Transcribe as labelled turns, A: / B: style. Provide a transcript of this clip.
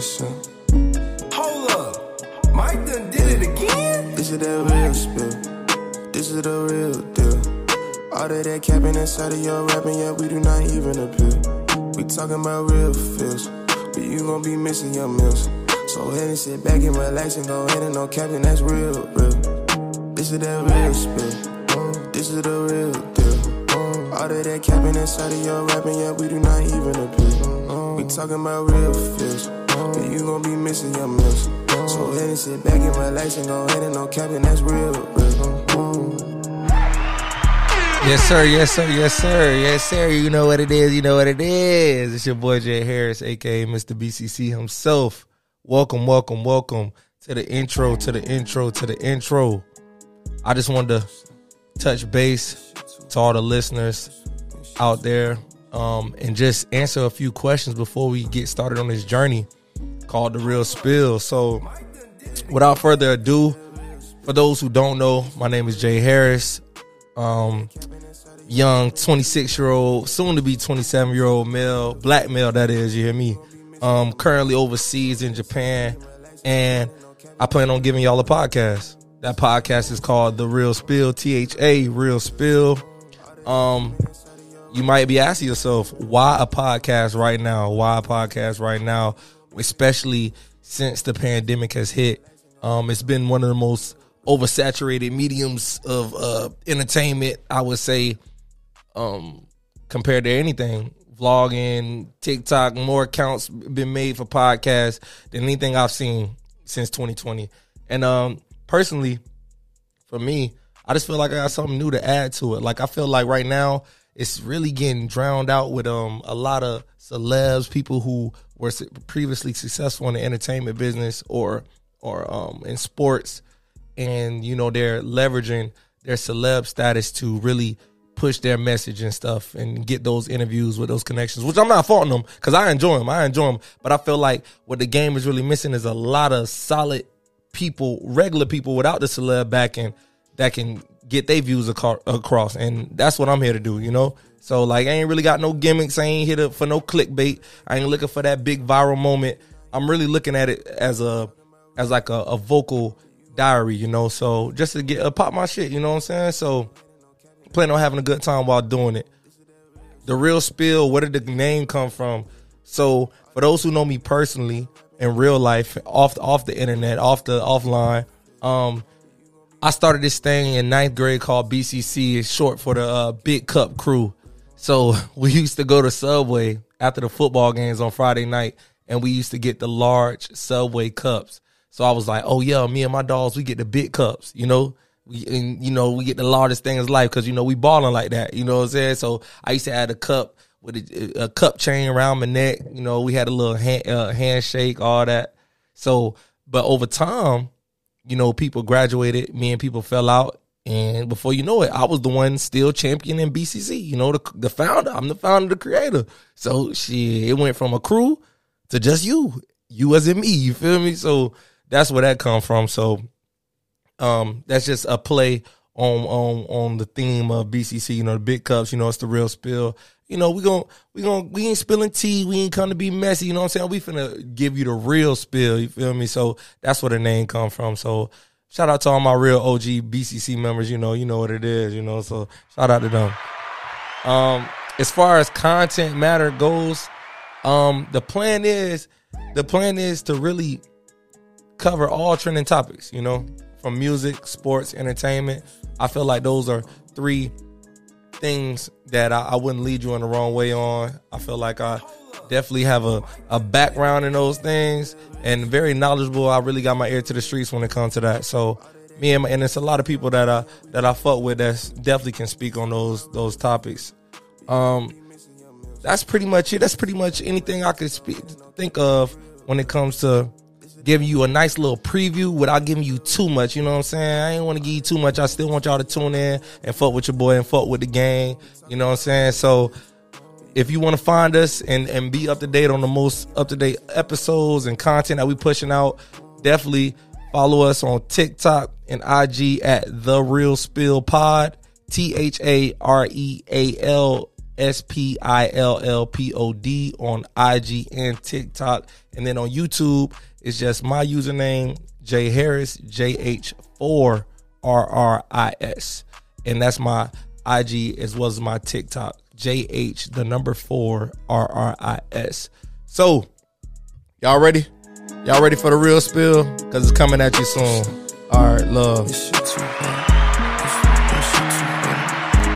A: for sure. Hold up, Mike done did it again. This is that real spill. This is the real deal. All of that capping inside of your rapping, yeah, we do not even appeal. We talking about real feels, but you gon' be missing your meals. So ahead and sit back and relax and go ahead and no capping, that's real, real. This is that real spill. This is the real deal. All of that capping inside of your rapping, yeah, we do not even appeal. We talking about real feels but you gon' be missing your meals. So ahead sit back and relax and go ahead and no capping, that's real, real.
B: Yes, sir. Yes, sir. Yes, sir. Yes, sir. You know what it is. You know what it is. It's your boy Jay Harris, aka Mr. BCC himself. Welcome, welcome, welcome to the intro, to the intro, to the intro. I just wanted to touch base to all the listeners out there um, and just answer a few questions before we get started on this journey called Tha Real Spill. So, without further ado, for those who don't know, my name is Jay Harris. Um, young 26 year old, soon to be 27 year old male, black male, that is, you hear me? Um, currently overseas in Japan, and I plan on giving y'all a podcast. That podcast is called Tha Real Spill, T H A, Real Spill. Um, you might be asking yourself, why a podcast right now? Why a podcast right now? Especially since the pandemic has hit. Um, it's been one of the most oversaturated mediums of uh, entertainment, I would say, um, compared to anything. Vlogging, TikTok, more accounts been made for podcasts than anything I've seen since 2020. And um, personally, for me, I just feel like I got something new to add to it. Like I feel like right now it's really getting drowned out with um a lot of celebs, people who were previously successful in the entertainment business or or um in sports, and you know they're leveraging their celeb status to really push their message and stuff and get those interviews with those connections, which I'm not faulting them because I enjoy them. I enjoy them. But I feel like what the game is really missing is a lot of solid people, regular people without the celeb backing that can get their views across. And that's what I'm here to do, you know? So, like, I ain't really got no gimmicks. I ain't here for no clickbait. I ain't looking for that big viral moment. I'm really looking at it as a, as like a, a vocal diary, you know? So, just to get, uh, pop my shit, you know what I'm saying? So, plan on having a good time while doing it. The real spill, where did the name come from? So for those who know me personally in real life, off off the internet, off the offline, um, I started this thing in ninth grade called BCC. Short for the uh, Big Cup Crew. So we used to go to Subway after the football games on Friday night, and we used to get the large Subway cups. So I was like, oh yeah, me and my dogs, we get the big cups, you know. We, and you know, we get the largest thing in life because you know we balling like that. You know what I'm saying? So I used to add a cup with a, a cup chain around my neck. You know, we had a little hand, uh, handshake, all that. So, but over time, you know, people graduated. Me and people fell out, and before you know it, I was the one still championing BCC. You know, the the founder. I'm the founder, the creator. So, shit, it went from a crew to just you, you as in me. You feel me? So that's where that come from. So um, that's just a play on on on the theme of BCC. You know, the big cups. You know, it's the real spill. You know, we gon' we gon' we ain't spilling tea. We ain't come to be messy. You know what I'm saying? We finna give you the real spill. You feel me? So that's where the name come from. So shout out to all my real OG BCC members. You know, you know what it is. You know, so shout out to them. Um, as far as content matter goes, um, the plan is the plan is to really cover all trending topics. You know, from music, sports, entertainment. I feel like those are three things that I, I, wouldn't lead you in the wrong way on. I feel like I definitely have a, a background in those things and very knowledgeable. I really got my ear to the streets when it comes to that. So me and, my, and it's a lot of people that I that I fuck with that definitely can speak on those those topics. Um, that's pretty much it. That's pretty much anything I could speak, think of when it comes to giving you a nice little preview without giving you too much. You know what I'm saying? I ain't want to give you too much. I still want y'all to tune in and fuck with your boy and fuck with the gang. You know what I'm saying? So if you want to find us and, and be up to date on the most up to date episodes and content that we pushing out, definitely follow us on TikTok and IG at Tha Real Spill Pod. T H A R E A L S P I L L P O D on IG and TikTok. And then on YouTube, it's just my username J Harris, JH4 RRIS. And that's my IG as well as my TikTok, JH, the number four RRIS. So, y'all ready? Y'all ready for the real spill? Because it's coming at you soon. All right, love.